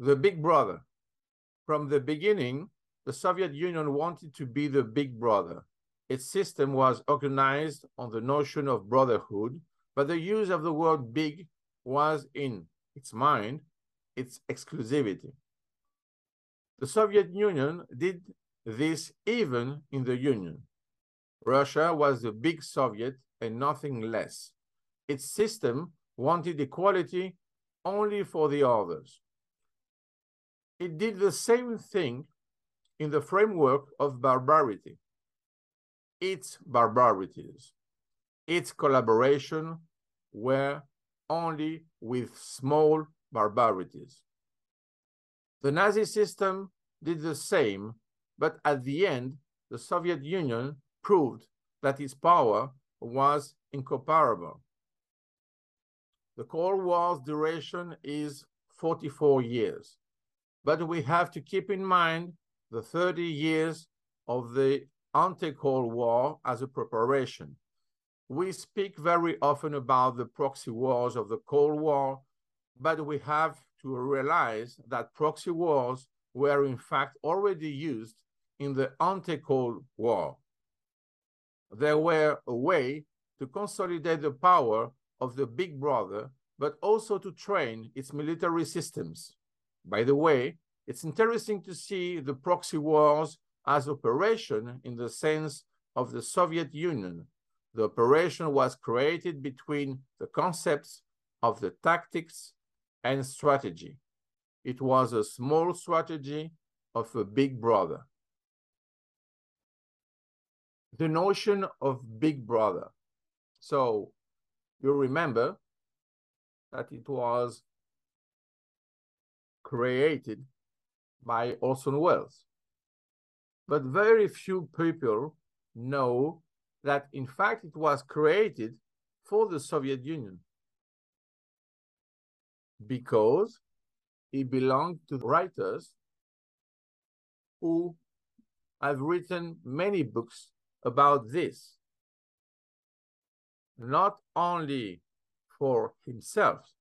the big brother. From the beginning, the Soviet Union wanted to be the big brother. Its system was organized on the notion of brotherhood, but the use of the word big was in its mind its exclusivity. The Soviet Union did this even in the Union. Russia was the big Soviet and nothing less. Its system wanted equality only for the others. It did the same thing in the framework of barbarity. Its barbarities, its collaboration were only with small barbarities. The Nazi system did the same, but at the end, the Soviet Union proved that its power was incomparable. The Cold War's duration is 44 years, but we have to keep in mind the 30 years of the anti-Cold War as a preparation. We speak very often about the proxy wars of the Cold War, but we have to realize that proxy wars were in fact already used in the anti-Cold War. They were a way to consolidate the power of the big brother, but also to train its military systems. By the way, it's interesting to see the proxy wars as operation in the sense of the Soviet Union. The operation was created between the concepts of the tactics and strategy. It was a small strategy of a big brother. The notion of big brother. So you remember that it was created by Orson Welles. But very few people know that in fact it was created for the Soviet Union because it belonged to writers who have written many books about this, not only for himself,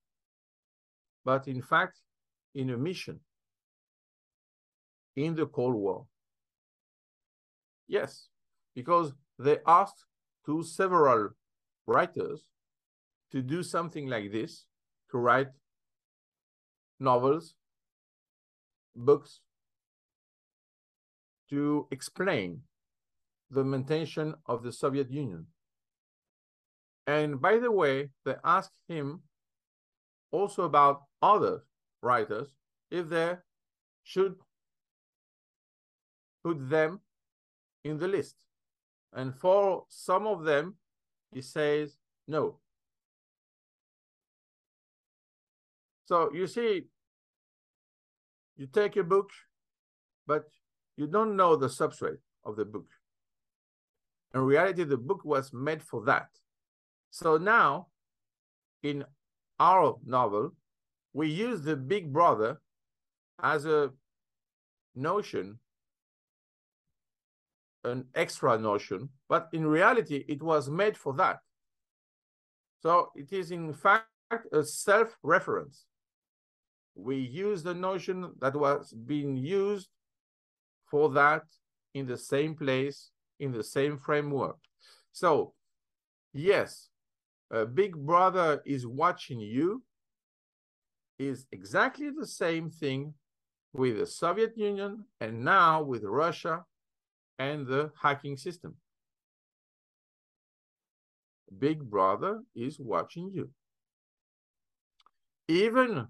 but in fact in a mission in the Cold War. Yes, because they asked to several writers to do something like this, to write novels, books, to explain the maintention of the Soviet Union. And by the way, they asked him also about other writers if they should put them in the list. And for some of them, he says no. So you see, you take a book, but you don't know the substrate of the book. In reality, the book was made for that. So now, in our novel, we use the big brother as a notion an extra notion, but in reality, it was made for that. So it is in fact a self-reference. We use the notion that was being used for that in the same place, in the same framework. So yes, a big brother is watching you is exactly the same thing with the Soviet Union and now with Russia and the hacking system. Big Brother is watching you. Even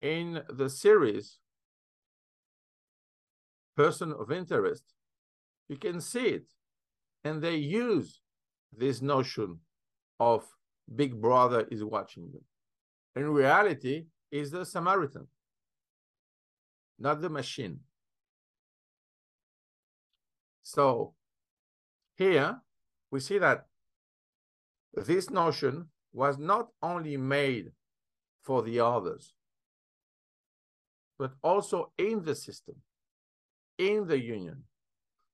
in the series Person of Interest, you can see it. And they use this notion of Big Brother is watching you. In reality, is the Samaritan, not the machine. So here we see that this notion was not only made for the others, but also in the system, in the union.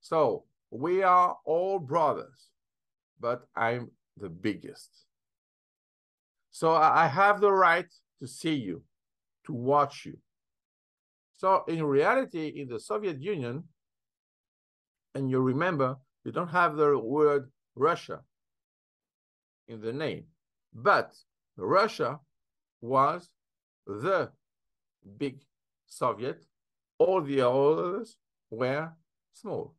So we are all brothers, but I'm the biggest. So I have the right to see you, to watch you, So in reality, in the Soviet Union, and you remember, you don't have the word Russia in the name, but Russia was the big Soviet. All the others were small.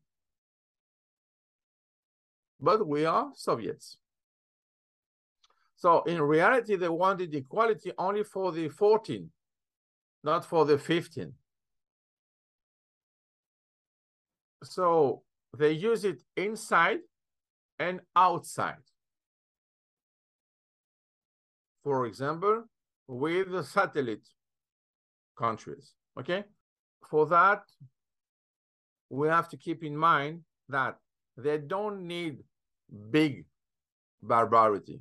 But we are Soviets. So in reality, they wanted equality only for the 14, not for the 15. So they use it inside and outside. For example, with the satellite countries, okay? For that, we have to keep in mind that they don't need big barbarity.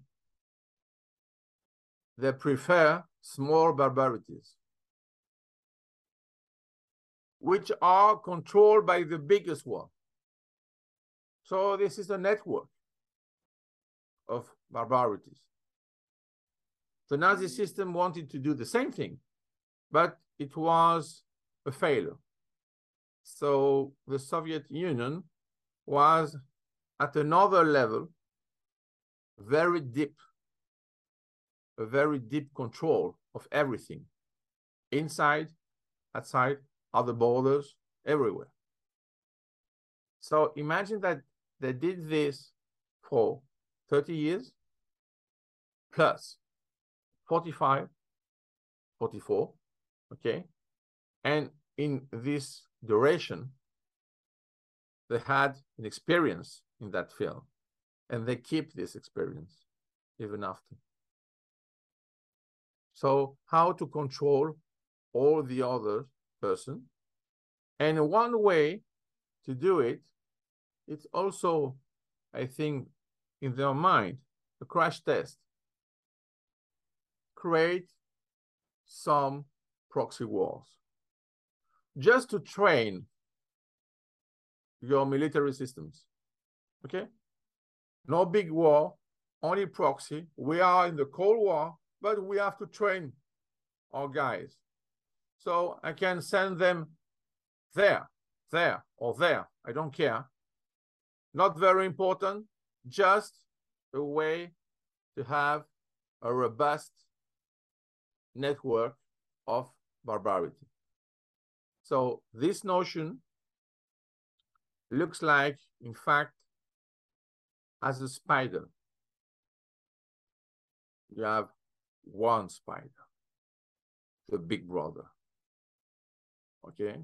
They prefer small barbarities, which are controlled by the biggest one. So this is a network of barbarities. The Nazi hmm. system wanted to do the same thing, but it was a failure. So the Soviet Union was at another level, very deep, a very deep control of everything, inside, outside, other borders, everywhere. So imagine that they did this for 30 years plus 45, 44, okay? And in this duration, they had an experience in that field and they keep this experience even after. So how to control all the other person. And one way to do it, it's also, I think, in their mind, a crash test. Create some proxy wars just to train your military systems. Okay? No big war, only proxy. We are in the Cold War, but we have to train our guys. So I can send them there, there, or there. I don't care. Not very important, just a way to have a robust network of barbarity. So this notion looks like, in fact, as a spider. You have one spider, the big brother. Okay?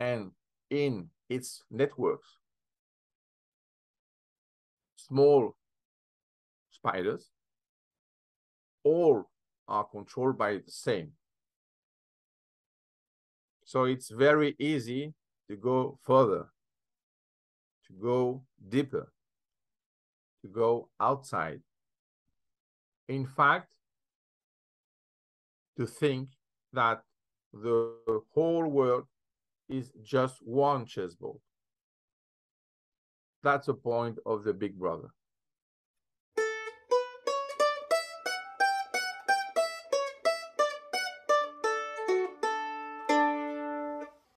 And in its networks, small spiders, all are controlled by the same. So it's very easy to go further, to go deeper, to go outside. In fact, to think that the whole world is just one chessboard. That's the point of the big brother.